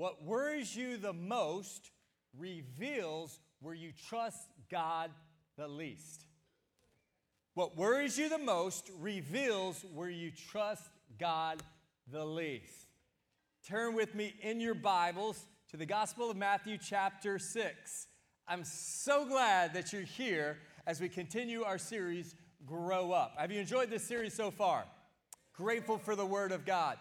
What worries you the most reveals where you trust God the least. What worries you the most reveals where you trust God the least. Turn with me in your Bibles to the Gospel of Matthew, chapter 6. I'm so glad that you're here as we continue our series, Grow Up. Have you enjoyed this series so far? Grateful for the Word of God.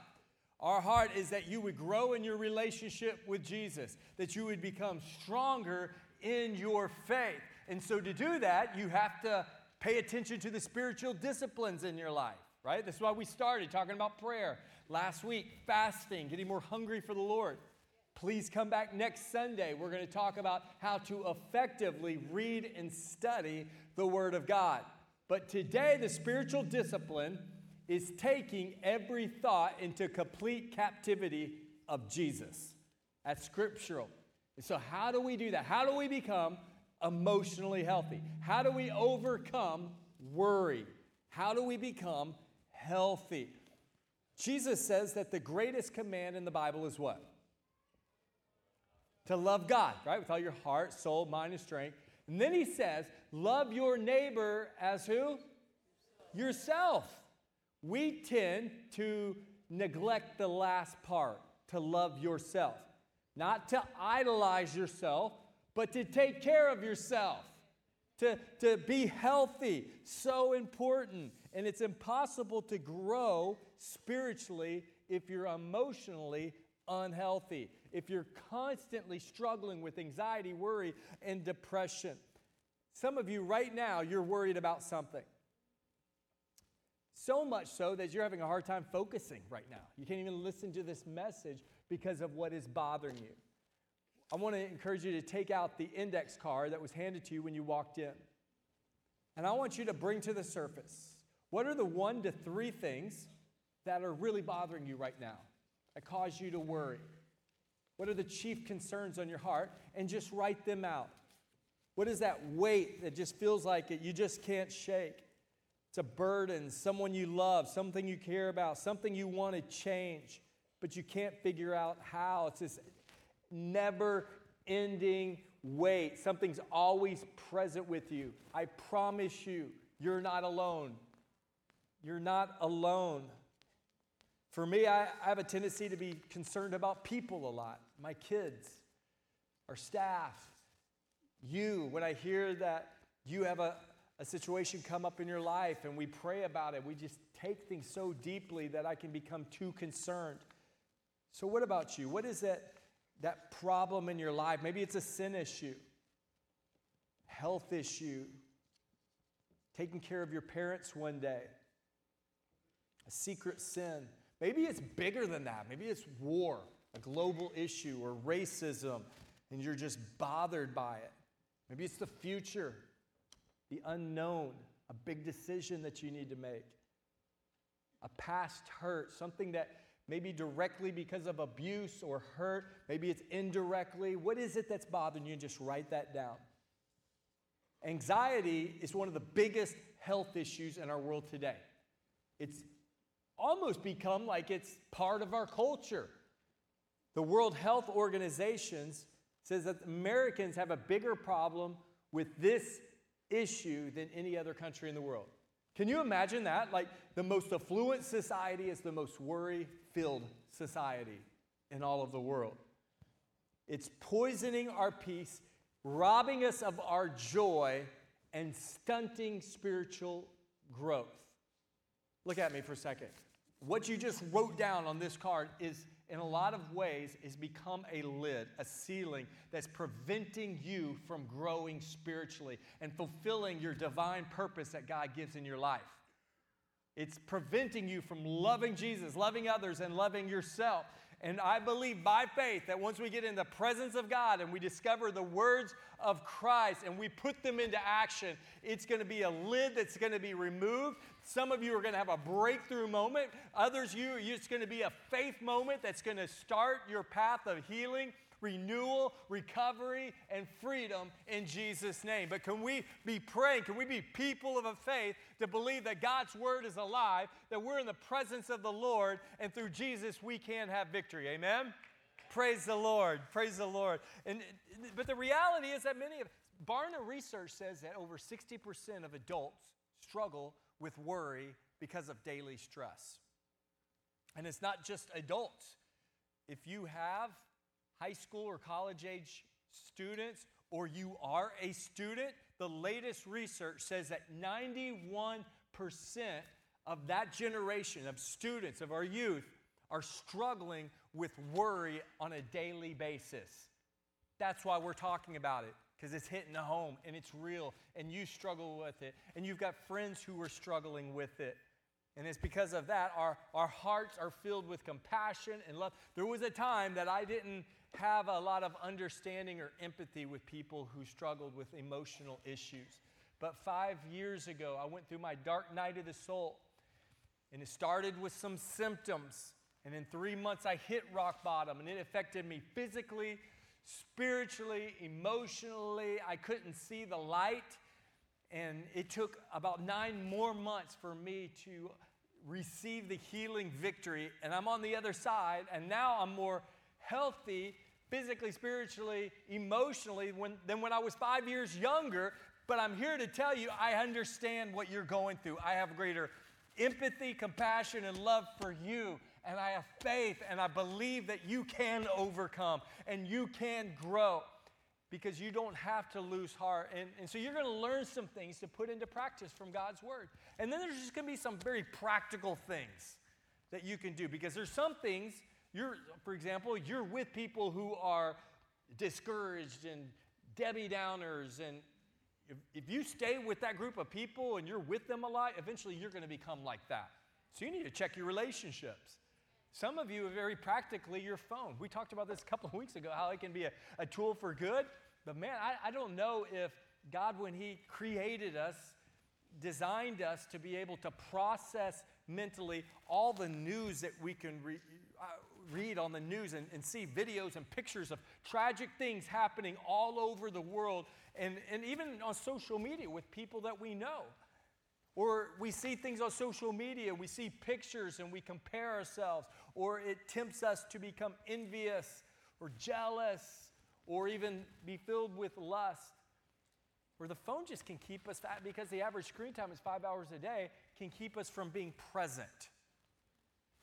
Our heart is that you would grow in your relationship with Jesus, that you would become stronger in your faith. And so, to do that, you have to pay attention to the spiritual disciplines in your life, right? That's why we started talking about prayer last week, fasting, getting more hungry for the Lord. Please come back next Sunday. We're going to talk about how to effectively read and study the Word of God. But today, the spiritual discipline is taking every thought into complete captivity of Jesus. That's scriptural. So, how do we do that? How do we become emotionally healthy? How do we overcome worry? How do we become healthy? Jesus says that the greatest command in the Bible is what? To love God, right? With all your heart, soul, mind, and strength. And then he says, love your neighbor as who? Yourself we tend to neglect the last part to love yourself. Not to idolize yourself, but to take care of yourself, to, to be healthy. So important. And it's impossible to grow spiritually if you're emotionally unhealthy, if you're constantly struggling with anxiety, worry, and depression. Some of you right now, you're worried about something. So much so that you're having a hard time focusing right now. You can't even listen to this message because of what is bothering you. I want to encourage you to take out the index card that was handed to you when you walked in. And I want you to bring to the surface what are the one to three things that are really bothering you right now, that cause you to worry? What are the chief concerns on your heart? And just write them out. What is that weight that just feels like it, you just can't shake? It's a burden, someone you love, something you care about, something you want to change, but you can't figure out how. It's this never ending weight. Something's always present with you. I promise you, you're not alone. You're not alone. For me, I, I have a tendency to be concerned about people a lot my kids, our staff, you. When I hear that you have a, a situation come up in your life and we pray about it, we just take things so deeply that I can become too concerned. So, what about you? What is that, that problem in your life? Maybe it's a sin issue, health issue, taking care of your parents one day, a secret sin. Maybe it's bigger than that. Maybe it's war, a global issue, or racism, and you're just bothered by it. Maybe it's the future the unknown, a big decision that you need to make, a past hurt, something that maybe directly because of abuse or hurt, maybe it's indirectly. What is it that's bothering you? Just write that down. Anxiety is one of the biggest health issues in our world today. It's almost become like it's part of our culture. The World Health Organization says that Americans have a bigger problem with this issue than any other country in the world. Can you imagine that? Like the most affluent society is the most worry filled society in all of the world. It's poisoning our peace, robbing us of our joy, and stunting spiritual growth. Look at me for a second. What you just wrote down on this card is in a lot of ways, is become a lid, a ceiling that's preventing you from growing spiritually and fulfilling your divine purpose that God gives in your life. It's preventing you from loving Jesus, loving others, and loving yourself. And I believe by faith that once we get in the presence of God and we discover the words of Christ and we put them into action, it's going to be a lid that's going to be removed. Some of you are going to have a breakthrough moment. Others, you, it's going to be a faith moment that's going to start your path of healing renewal, recovery, and freedom in Jesus' name. But can we be praying? Can we be people of a faith to believe that God's word is alive, that we're in the presence of the Lord, and through Jesus we can have victory? Amen? Praise the Lord. Praise the Lord. And, but the reality is that many of Barna research says that over 60% of adults struggle with worry because of daily stress. And it's not just adults. If you have high school or college age students, or you are a student, the latest research says that 91% of that generation of students, of our youth, are struggling with worry on a daily basis. That's why we're talking about it, because it's hitting the home and it's real, and you struggle with it, and you've got friends who are struggling with it. And it's because of that, our, our hearts are filled with compassion and love. There was a time that I didn't have a lot of understanding or empathy with people who struggled with emotional issues. But five years ago, I went through my dark night of the soul, and it started with some symptoms. And in three months, I hit rock bottom, and it affected me physically, spiritually, emotionally. I couldn't see the light. And it took about nine more months for me to receive the healing victory. And I'm on the other side, and now I'm more healthy physically, spiritually, emotionally when, than when I was five years younger. But I'm here to tell you, I understand what you're going through. I have greater empathy, compassion, and love for you. And I have faith, and I believe that you can overcome and you can grow because you don't have to lose heart. And, and so you're going to learn some things to put into practice from God's Word. And then there's just going to be some very practical things that you can do because there's some things, you're, for example, you're with people who are discouraged and Debbie Downers. And if, if you stay with that group of people and you're with them a lot, eventually you're going to become like that. So you need to check your relationships. Some of you are very practically your phone. We talked about this a couple of weeks ago, how it can be a, a tool for good. But man, I, I don't know if God, when He created us, designed us to be able to process mentally all the news that we can re, uh, read on the news and, and, see videos and pictures of tragic things happening all over the world and, and even on social media with people that we know. Or we see things on social media, we see pictures and we compare ourselves, or it tempts us to become envious or jealous or even be filled with lust. Or the phone just can keep us because the average screen time is five hours a day, can keep us from being present.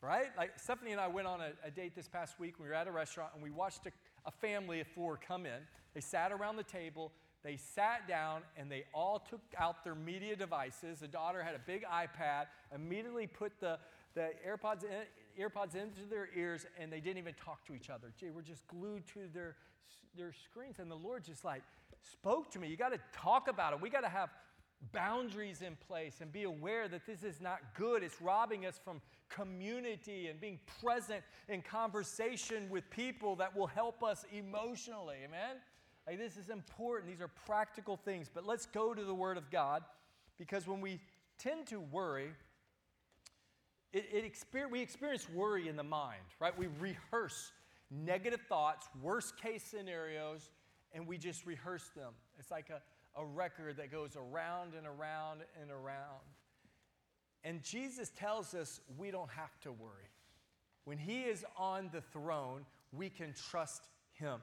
Right? Like Stephanie and I went on a, a date this past week. We were at a restaurant and we watched a, a family of four come in. They sat around the table they sat down and they all took out their media devices. The daughter had a big iPad, immediately put the, the AirPods, in, AirPods into their ears, and they didn't even talk to each other. They were just glued to their, their screens. And the Lord just like spoke to me. You got to talk about it. We got to have boundaries in place and be aware that this is not good. It's robbing us from community and being present in conversation with people that will help us emotionally. Amen? Like, this is important. These are practical things. But let's go to the Word of God because when we tend to worry, it, it exper- we experience worry in the mind, right? We rehearse negative thoughts, worst case scenarios, and we just rehearse them. It's like a, a record that goes around and around and around. And Jesus tells us we don't have to worry. When He is on the throne, we can trust Him.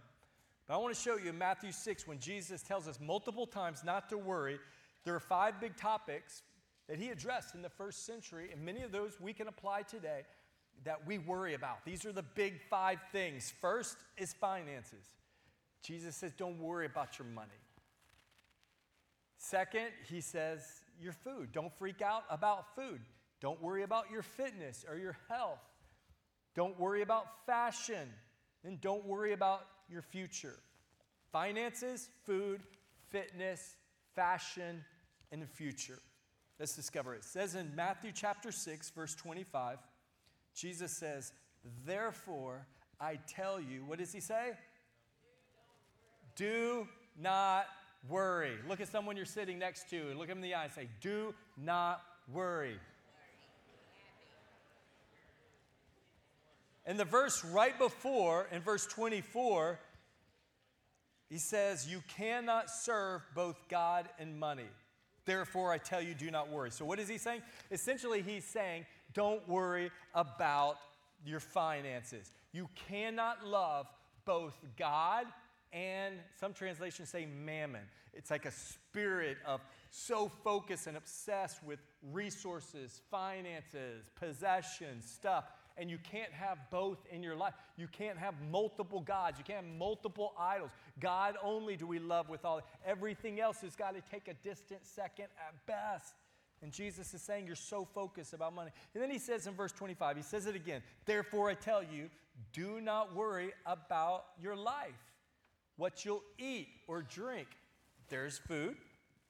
But I want to show you in Matthew 6 when Jesus tells us multiple times not to worry. There are five big topics that he addressed in the first century, and many of those we can apply today that we worry about. These are the big five things. First is finances. Jesus says, Don't worry about your money. Second, he says, Your food. Don't freak out about food. Don't worry about your fitness or your health. Don't worry about fashion. And don't worry about your future finances, food, fitness, fashion, and the future. Let's discover it. It says in Matthew chapter 6, verse 25, Jesus says, Therefore, I tell you, what does he say? Do not worry. Look at someone you're sitting next to and look them in the eye and say, Do not worry. In the verse right before, in verse 24, he says, You cannot serve both God and money. Therefore, I tell you, do not worry. So, what is he saying? Essentially, he's saying, Don't worry about your finances. You cannot love both God and some translations say mammon. It's like a spirit of so focused and obsessed with resources, finances, possessions, stuff. And you can't have both in your life. You can't have multiple gods. You can't have multiple idols. God only do we love with all. Everything else has got to take a distant second at best. And Jesus is saying, You're so focused about money. And then he says in verse 25, He says it again, Therefore I tell you, do not worry about your life, what you'll eat or drink. There's food.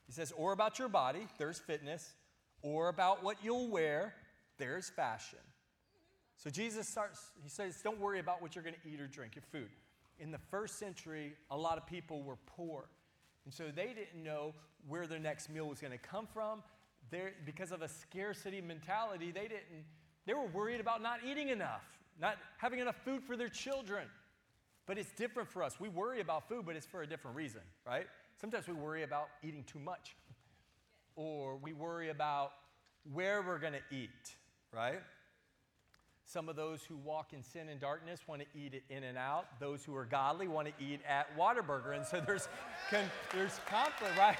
He says, or about your body, there's fitness, or about what you'll wear, there's fashion. So Jesus starts, he says, don't worry about what you're going to eat or drink, your food. In the first century, a lot of people were poor. And so they didn't know where their next meal was going to come from. They're, because of a scarcity mentality, they didn't, they were worried about not eating enough, not having enough food for their children. But it's different for us. We worry about food, but it's for a different reason, right? Sometimes we worry about eating too much, or we worry about where we're going to eat, right? Some of those who walk in sin and darkness want to eat it In-N-Out. Those who are godly want to eat at Whataburger. And so there's, con- there's conflict, right?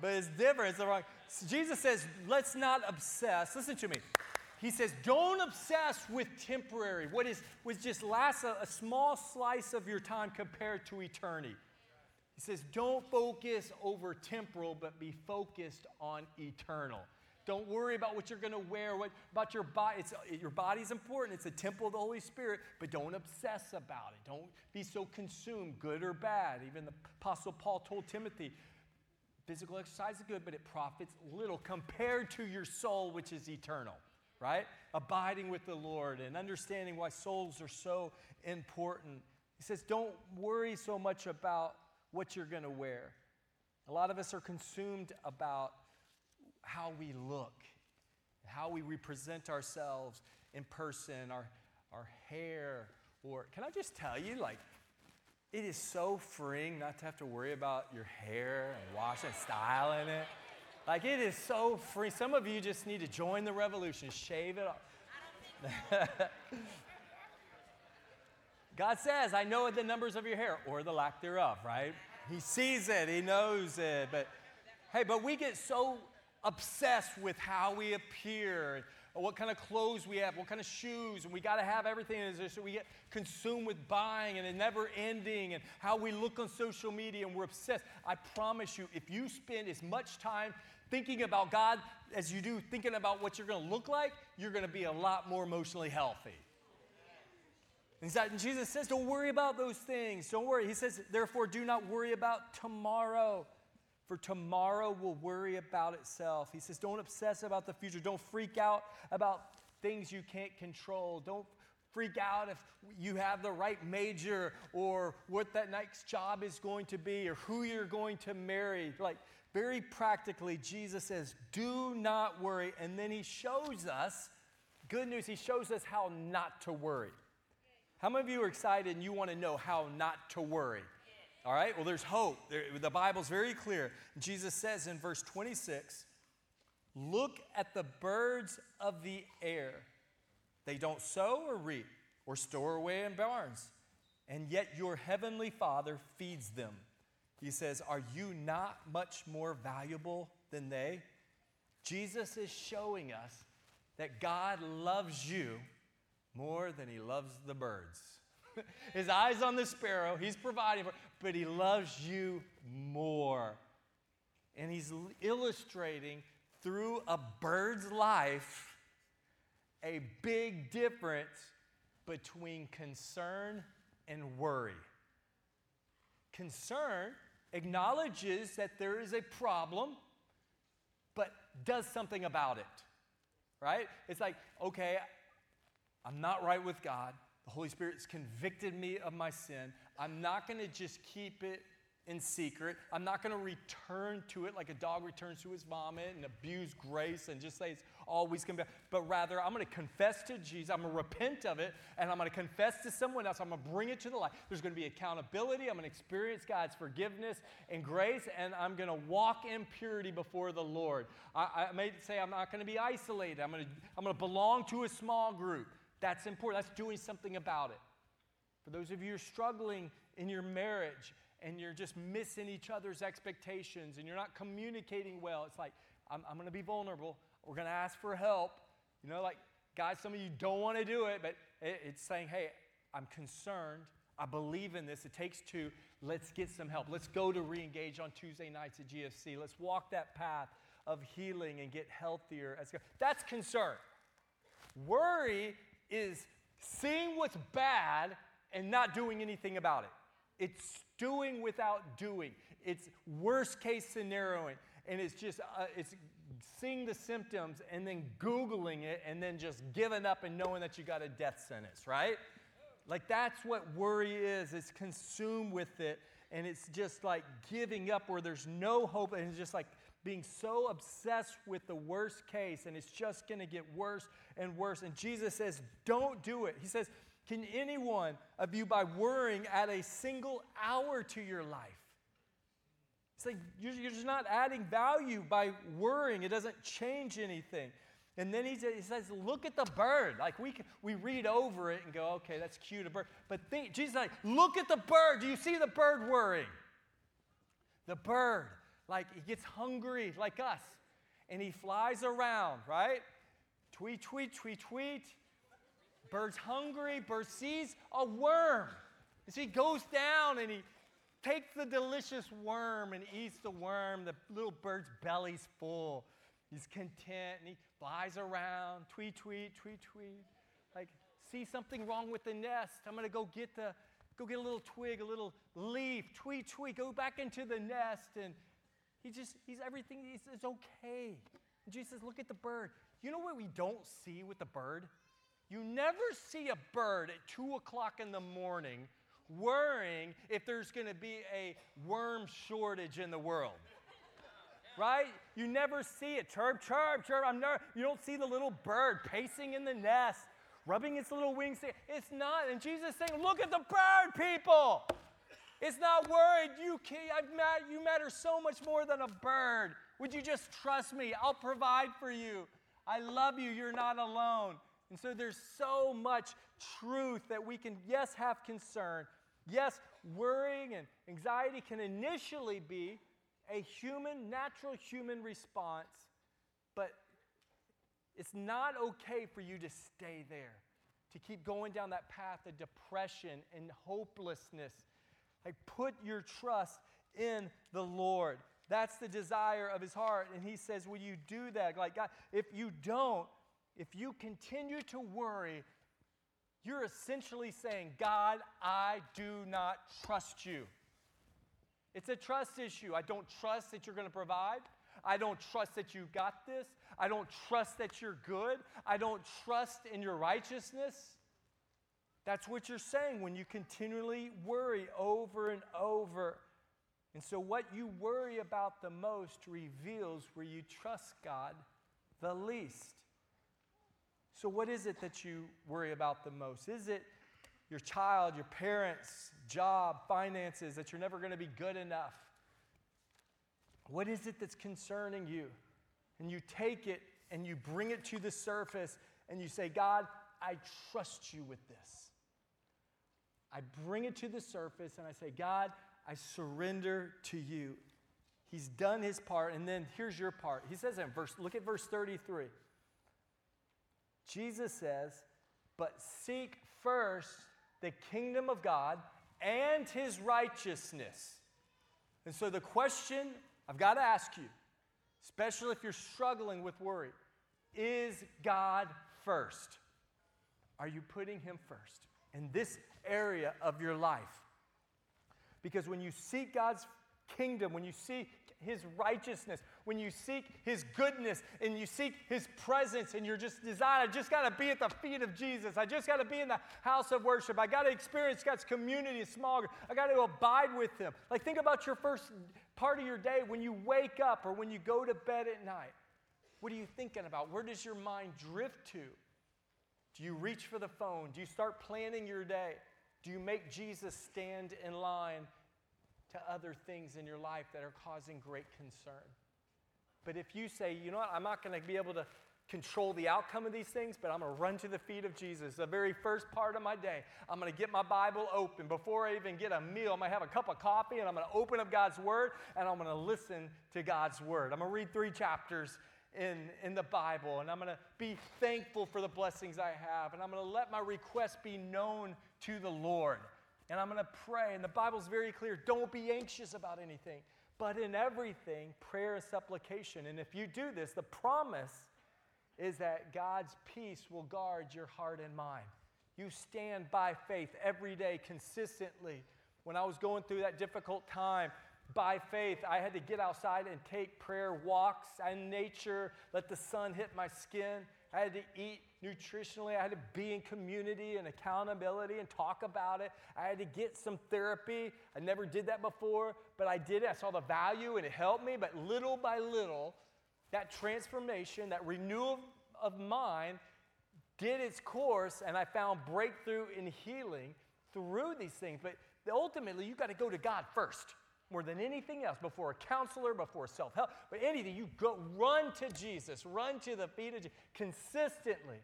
But it's different. It's the wrong. So Jesus says, let's not obsess. Listen to me. He says, don't obsess with temporary, what is what just lasts a, a small slice of your time compared to eternity. He says, don't focus over temporal, but be focused on eternal. Don't worry about what you're going to wear, what about your body. It's, your body's important. It's a temple of the Holy Spirit, but don't obsess about it. Don't be so consumed, good or bad. Even the Apostle Paul told Timothy, physical exercise is good, but it profits little compared to your soul, which is eternal right? Abiding with the Lord and understanding why souls are so important. He says, don't worry so much about what you're going to wear. A lot of us are consumed about how we look, how we represent ourselves in person, our, our hair, or can I just tell you, like, it is so freeing not to have to worry about your hair and washing, styling it. Like it is so free. Some of you just need to join the revolution, shave it off. God says, I know the numbers of your hair or the lack thereof, right? He sees it, He knows it. But hey, but we get so obsessed with how we appear, what kind of clothes we have, what kind of shoes, and we got to have everything. So we get consumed with buying and it never ending, and how we look on social media, and we're obsessed. I promise you, if you spend as much time thinking about God as you do thinking about what you're going to look like, you're going to be a lot more emotionally healthy. And Jesus says, Don't worry about those things. Don't worry. He says, Therefore, do not worry about tomorrow, for tomorrow will worry about itself. He says, Don't obsess about the future. Don't freak out about things you can't control. Don't freak out if you have the right major or what that next job is going to be or who you're going to marry. Like, very practically, Jesus says, Do not worry. And then he shows us, good news, he shows us how not to worry. How many of you are excited and you want to know how not to worry? All right, well, there's hope. There, the Bible's very clear. Jesus says in verse 26 Look at the birds of the air. They don't sow or reap or store away in barns, and yet your heavenly Father feeds them. He says, Are you not much more valuable than they? Jesus is showing us that God loves you more than he loves the birds. His eyes on the sparrow, he's providing for, but he loves you more. And he's illustrating through a bird's life a big difference between concern and worry. Concern acknowledges that there is a problem, but does something about it. Right? It's like, okay, I'm not right with God. The Holy Spirit's convicted me of my sin. I'm not going to just keep it in secret. I'm not going to return to it like a dog returns to his vomit and abuse grace and just say it's always going to be. But rather, I'm going to confess to Jesus. I'm going to repent of it and I'm going to confess to someone else. I'm going to bring it to the light. There's going to be accountability. I'm going to experience God's forgiveness and grace and I'm going to walk in purity before the Lord. I, I may say I'm not going to be isolated. I'm going to, I'm going to belong to a small group. That's important. That's doing something about it. For those of you who are struggling in your marriage and you're just missing each other's expectations and you're not communicating well, it's like, I'm, I'm going to be vulnerable. We're going to ask for help. You know, like, guys, some of you don't want to do it, but it, it's saying, hey, I'm concerned. I believe in this. It takes two. Let's get some help. Let's go to reengage on Tuesday nights at GFC. Let's walk that path of healing and get healthier. That's concern. Worry is seeing what's bad and not doing anything about it. It's doing without doing. It's worst case scenarioing. And it's just, uh, it's seeing the symptoms and then Googling it and then just giving up and knowing that you got a death sentence, right? Like that's what worry is. It's consumed with it and it's just like giving up where there's no hope and it's just like being so obsessed with the worst case and it's just going to get worse and worse. And Jesus says, don't do it. He says, can anyone of you, by worrying, add a single hour to your life? It's like you're, just not adding value by worrying. It doesn't change anything. And then he, he says, look at the bird. Like we, we read over it and go, okay, that's cute, a bird. But think, Jesus like, look at the bird. Do you see the bird worrying? The bird, like he gets hungry like us. And he flies around, right? Tweet, tweet, tweet, tweet. Bird's hungry. Bird sees a worm. And so he goes down and he takes the delicious worm and eats the worm. The little bird's belly's full. He's content and he flies around, tweet, tweet, tweet, tweet. Like, see something wrong with the nest. I'm going to go get the, go get a little twig, a little leaf, tweet, tweet, go back into the nest. And he just, he's everything, he's, it's okay. And Jesus says, look at the bird. You know what we don't see with the bird? You never see a bird at 2 o'clock in the morning worrying if there's going to be a worm shortage in the world. right? You never see it. Chirp, chirp, chirp. I'm never, you don't see the little bird pacing in the nest, rubbing its little wings. It's not. And Jesus saying, look at the bird, people. It's not worried. You, can, you matter so much more than a bird. Would you just trust me? I'll provide for you. I love you. You're not alone. And so there's so much truth that we can, yes, have concern. Yes, worrying and anxiety can initially be a human, natural human response, but it's not okay for you to stay there, to keep going down that path of depression and hopelessness. Like, put your trust in the Lord. That's the desire of his heart. And he says, Will you do that? Like, God, if you don't, if you continue to worry, you're essentially saying, God, I do not trust you. It's a trust issue. I don't trust that you're going to provide. I don't trust that you've got this. I don't trust that you're good. I don't trust in your righteousness. That's what you're saying when you continually worry over and over. And so, what you worry about the most reveals where you trust God the least. So, what is it that you worry about the most? Is it your child, your parents, job, finances, that you're never going to be good enough? What is it that's concerning you? And you take it and you bring it to the surface and you say, God, I trust you with this. I bring it to the surface and I say, God, I surrender to you. He's done his part, and then here's your part. He says in verse, look at verse 33. Jesus says, But seek first the kingdom of God and his righteousness. And so the question I've got to ask you, especially if you're struggling with worry, is God first? Are you putting him first in this area of your life? Because when you seek God's kingdom, when you seek his righteousness, when you seek his goodness and you seek his presence and you're just desire, I just got to be at the feet of Jesus. I just got to be in the house of worship. I got to experience God's community, small group. I got to abide with him. Like think about your first part of your day when you wake up or when you go to bed at night. What are you thinking about? Where does your mind drift to? Do you reach for the phone? Do you start planning your day? Do you make Jesus stand in line to other things in your life that are causing great concern. But if you say, you know what, I'm not going to be able to control the outcome of these things, but I'm going to run to the feet of Jesus. The very first part of my day, I'm going to get my Bible open. Before I even get a meal, I'm going to have a cup of coffee and I'm going to open up God's Word and I'm going to listen to God's Word. I'm going to read three chapters in, in the Bible and I'm going to be thankful for the blessings I have and I'm going to let my request be known to the Lord. And I'm going to pray. And the Bible's very clear don't be anxious about anything, but in everything, prayer and supplication. And if you do this, the promise is that God's peace will guard your heart and mind. You stand by faith every day consistently. When I was going through that difficult time, by faith, I had to get outside and take prayer walks in nature, let the sun hit my skin. I had to eat nutritionally. I had to be in community and accountability and talk about it. I had to get some therapy. I never did that before, but I did it. I saw the value and it helped me. But little by little, that transformation, that renewal of mind did its course, and I found breakthrough in healing through these things. But ultimately, you got to go to God first more than anything else before a counselor, before self help, but anything. You go run to Jesus, run to the feet of Jesus consistently.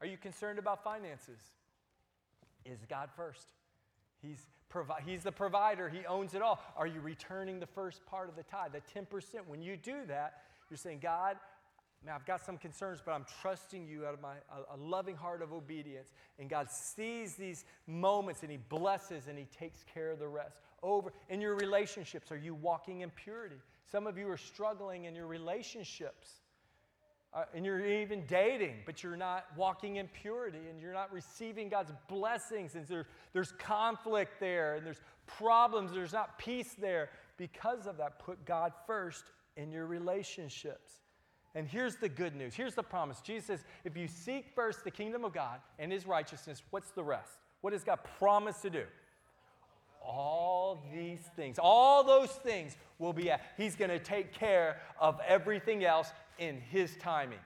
Are you concerned about finances? Is God first? He's, provi- he's the provider, He owns it all. Are you returning the first part of the tithe, the 10%? When you do that, you're saying, God, man, I've got some concerns, but I'm trusting you out of my a, a loving heart of obedience. And God sees these moments and He blesses and He takes care of the rest. Over in your relationships, are you walking in purity? Some of you are struggling in your relationships. Uh, and you're even dating, but you're not walking in purity and you're not receiving God's blessings, and there's, there's conflict there, and there's problems, there's not peace there. Because of that, put God first in your relationships. And here's the good news. Here's the promise. Jesus says, if you seek first the kingdom of God and his righteousness, what's the rest? What does God promise to do? All these things, all those things will be at. He's going to take care of everything else in his timing.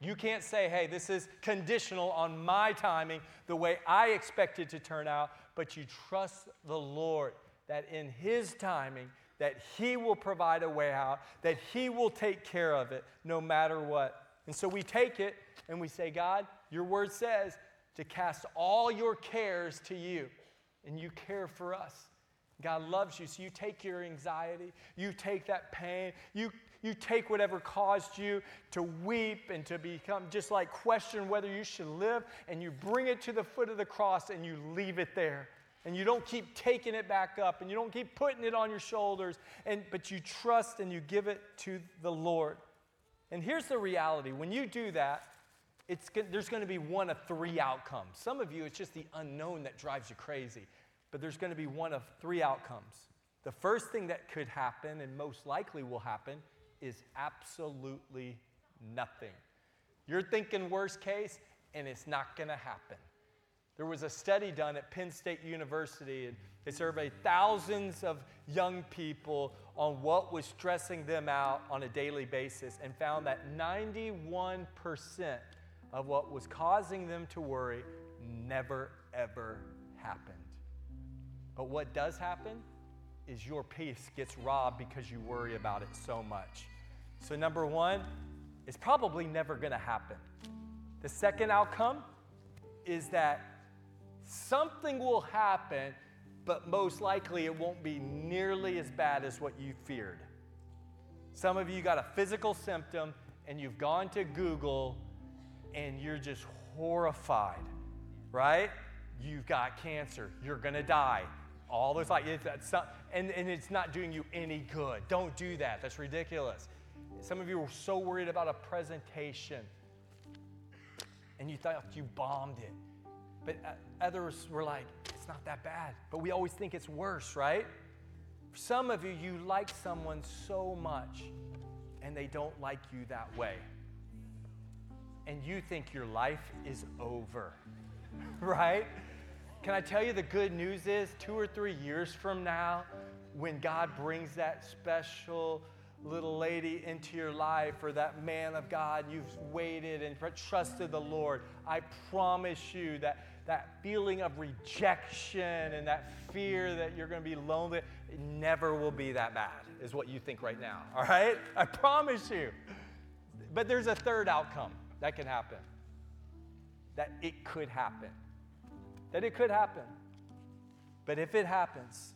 You can't say, hey, this is conditional on my timing, the way I expect it to turn out, but you trust the Lord that in his timing, that He will provide a way out, that He will take care of it no matter what. And so we take it and we say, God, your word says to cast all your cares to you, and you care for us. God loves you, so you take your anxiety, you take that pain, you, you take whatever caused you to weep and to become just like question whether you should live, and you bring it to the foot of the cross and you leave it there. And you don't keep taking it back up and you don't keep putting it on your shoulders and but you trust and you give it to the lord. And here's the reality. When you do that it's, there's going to be one of three outcomes. Some of you it's just the unknown that drives you crazy but there's going to be one of three outcomes. The first thing that could happen and most likely will happen is absolutely nothing. You're thinking worst case and it's not going to happen. There was a study done at Penn State University, and they surveyed thousands of young people on what was stressing them out on a daily basis and found that 91% of what was causing them to worry never, ever happened. But what does happen is your peace gets robbed because you worry about it so much. So, number one, it's probably never going to happen. The second outcome is that something will happen, but most likely it won't be nearly as bad as what you feared. Some of you got a physical symptom and you've gone to Google you're just horrified, right? You've got cancer, you're gonna die. All those like, it's not, and, and it's not doing you any good. Don't do that, that's ridiculous. Some of you were so worried about a presentation and you thought you bombed it but uh, others were like, it's not that bad. But we always think it's worse, right? Some of you, you like someone so much and they don't like you that way. And you think your life is over, right? Can I tell you the good news is two or three years from now, when God brings that special little lady into your life or that man of God, you've waited and trusted the Lord, I promise you that that feeling of rejection and that fear that you're going to be lonely, never will be that bad, is what you think right now. All right? I promise you. But there's a third outcome that can happen that it could happen. That it could happen. But if it happens,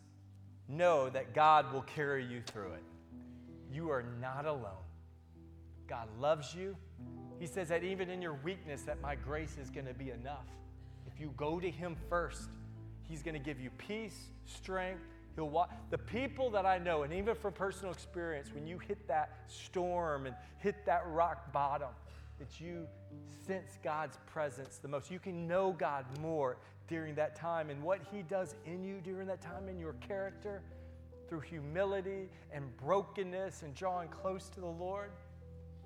know that God will carry you through it. You are not alone. God loves you. He says that even in your weakness that my grace is going to be enough. If you go to him first, he's going to give you peace, strength, He'll walk. The people that I know, and even from personal experience, when you hit that storm and hit that rock bottom, that you sense God's presence the most. You can know God more during that time and what He does in you during that time in your character through humility and brokenness and drawing close to the Lord.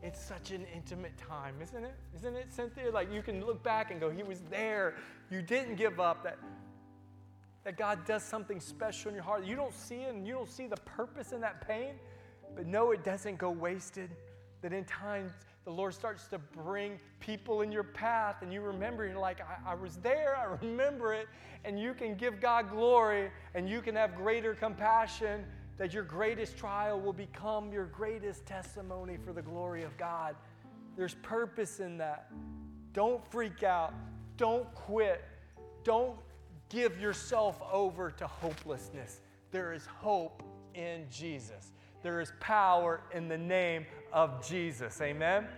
It's such an intimate time, isn't it? Isn't it, Cynthia? Like you can look back and go, He was there. You didn't give up. That that God does something special in your heart. You don't see it and you don't see the purpose in that pain, but no, it doesn't go wasted. That in time, the Lord starts to bring people in your path and you remember, you're like, I, I was there, I remember it, and you can give God glory and you can have greater compassion. That your greatest trial will become your greatest testimony for the glory of God. There's purpose in that. Don't freak out. Don't quit. Don't give yourself over to hopelessness. There is hope in Jesus. There is power in the name of Jesus. Amen.